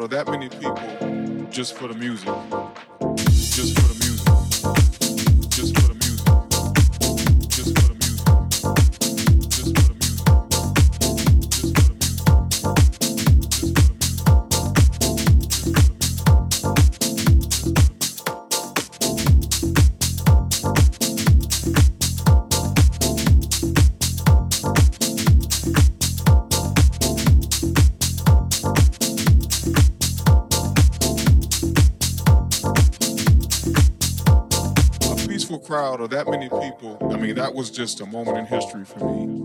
or that many people just for the music. proud of that many people. I mean, that was just a moment in history for me.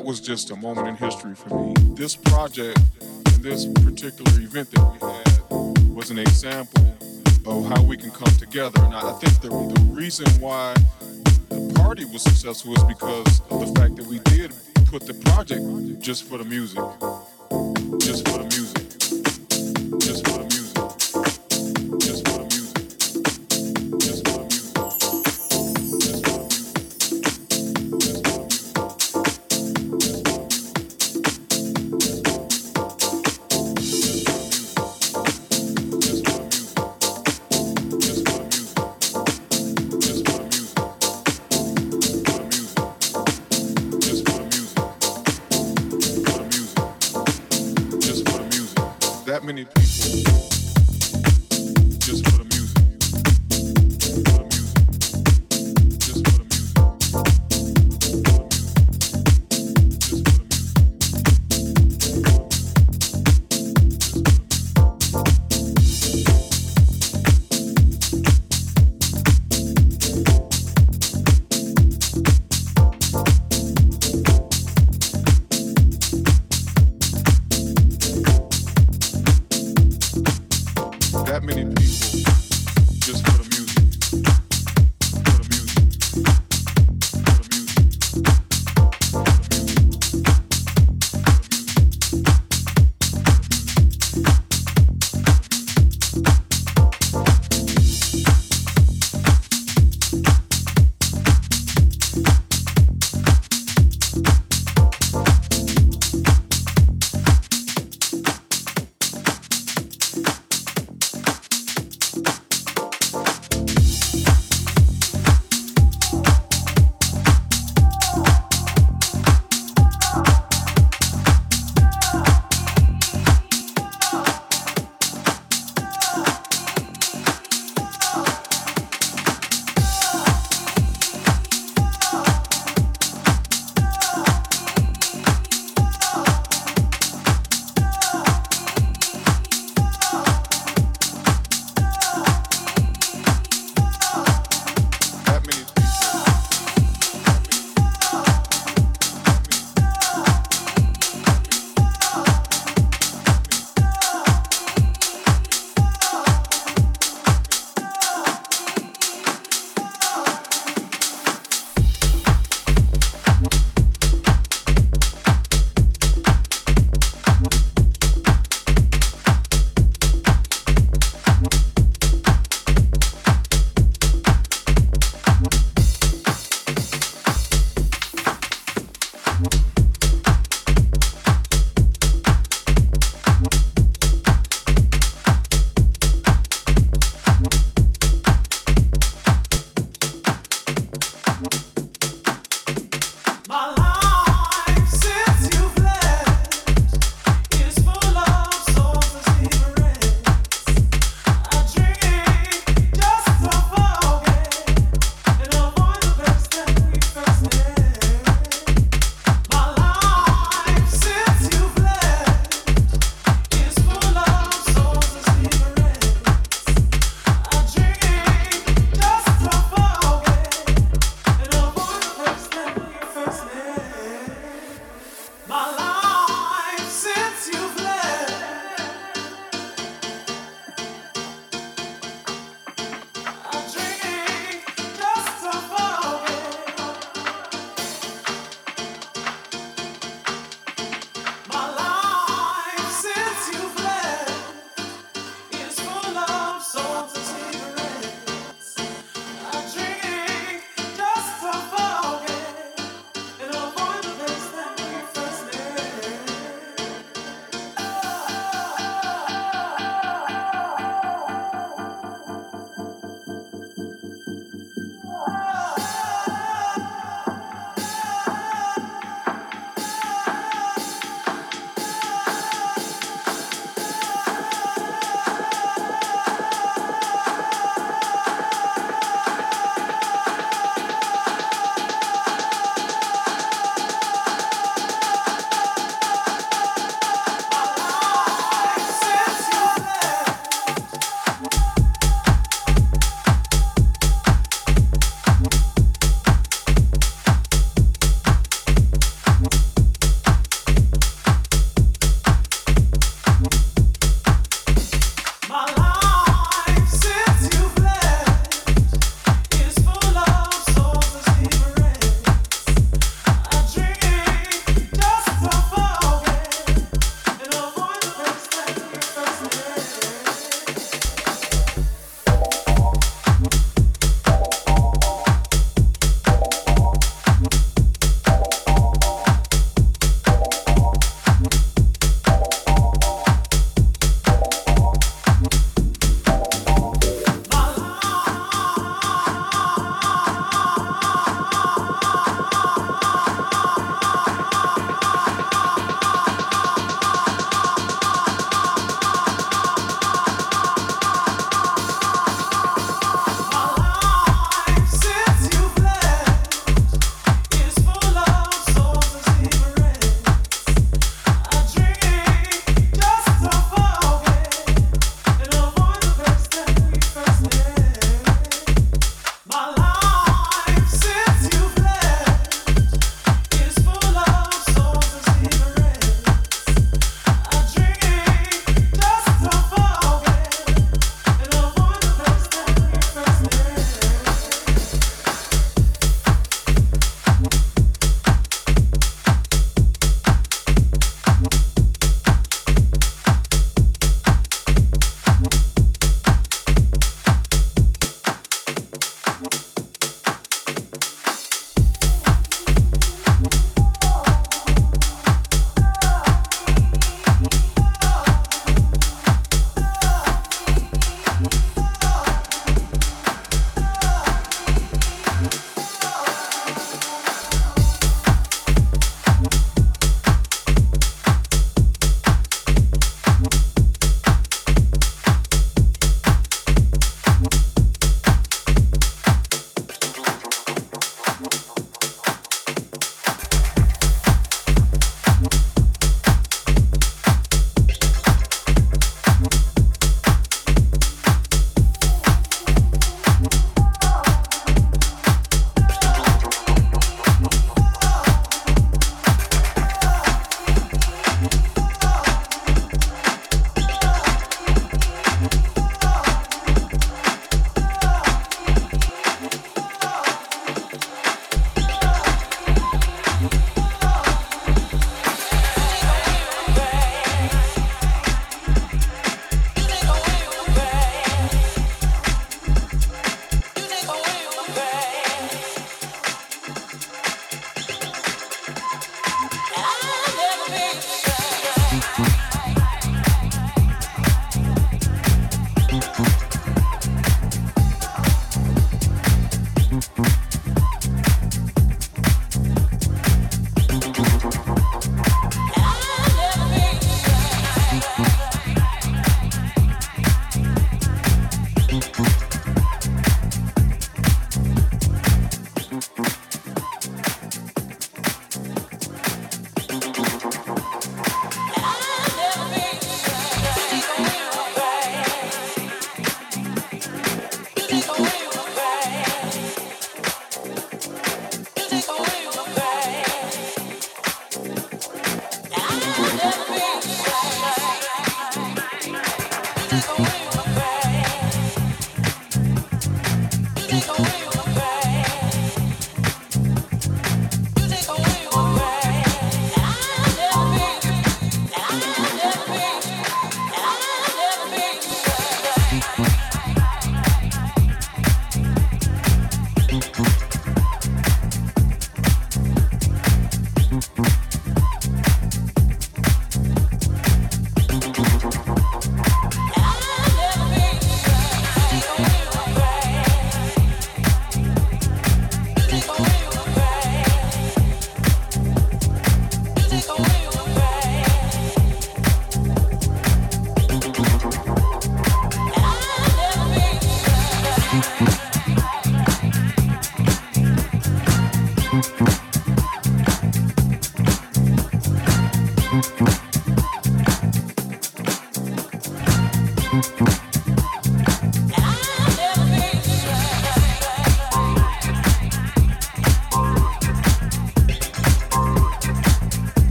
that was just a moment in history for me. This project and this particular event that we had was an example of how we can come together. And I think the, the reason why the party was successful is because of the fact that we did put the project just for the music.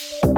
you.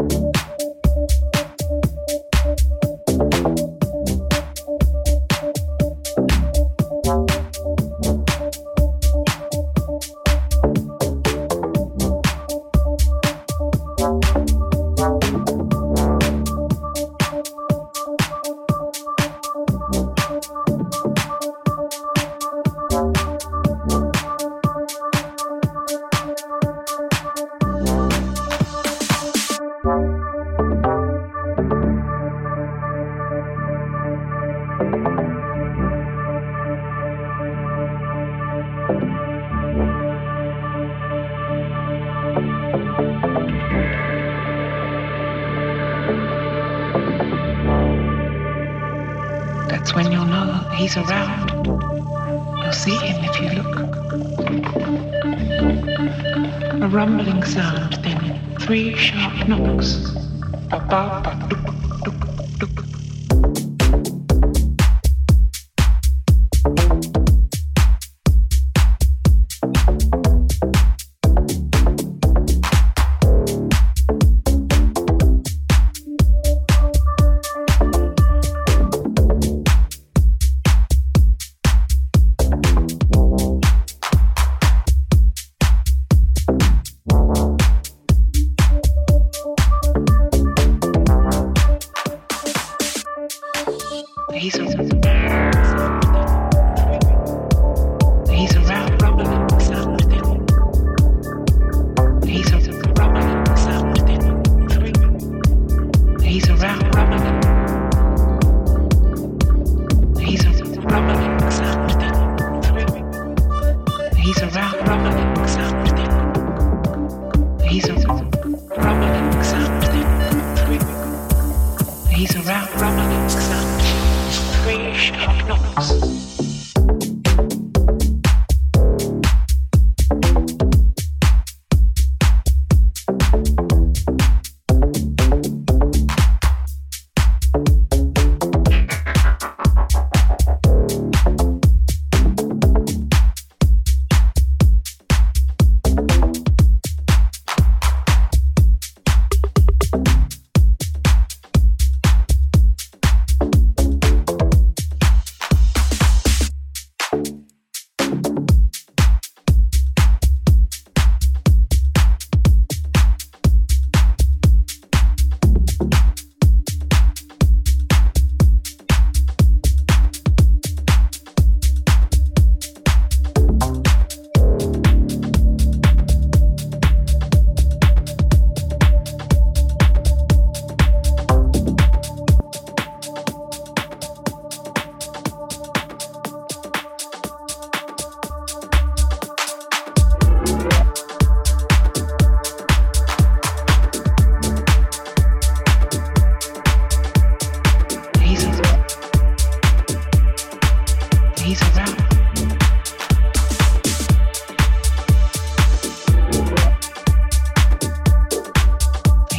Ba ba ba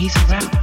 he's around.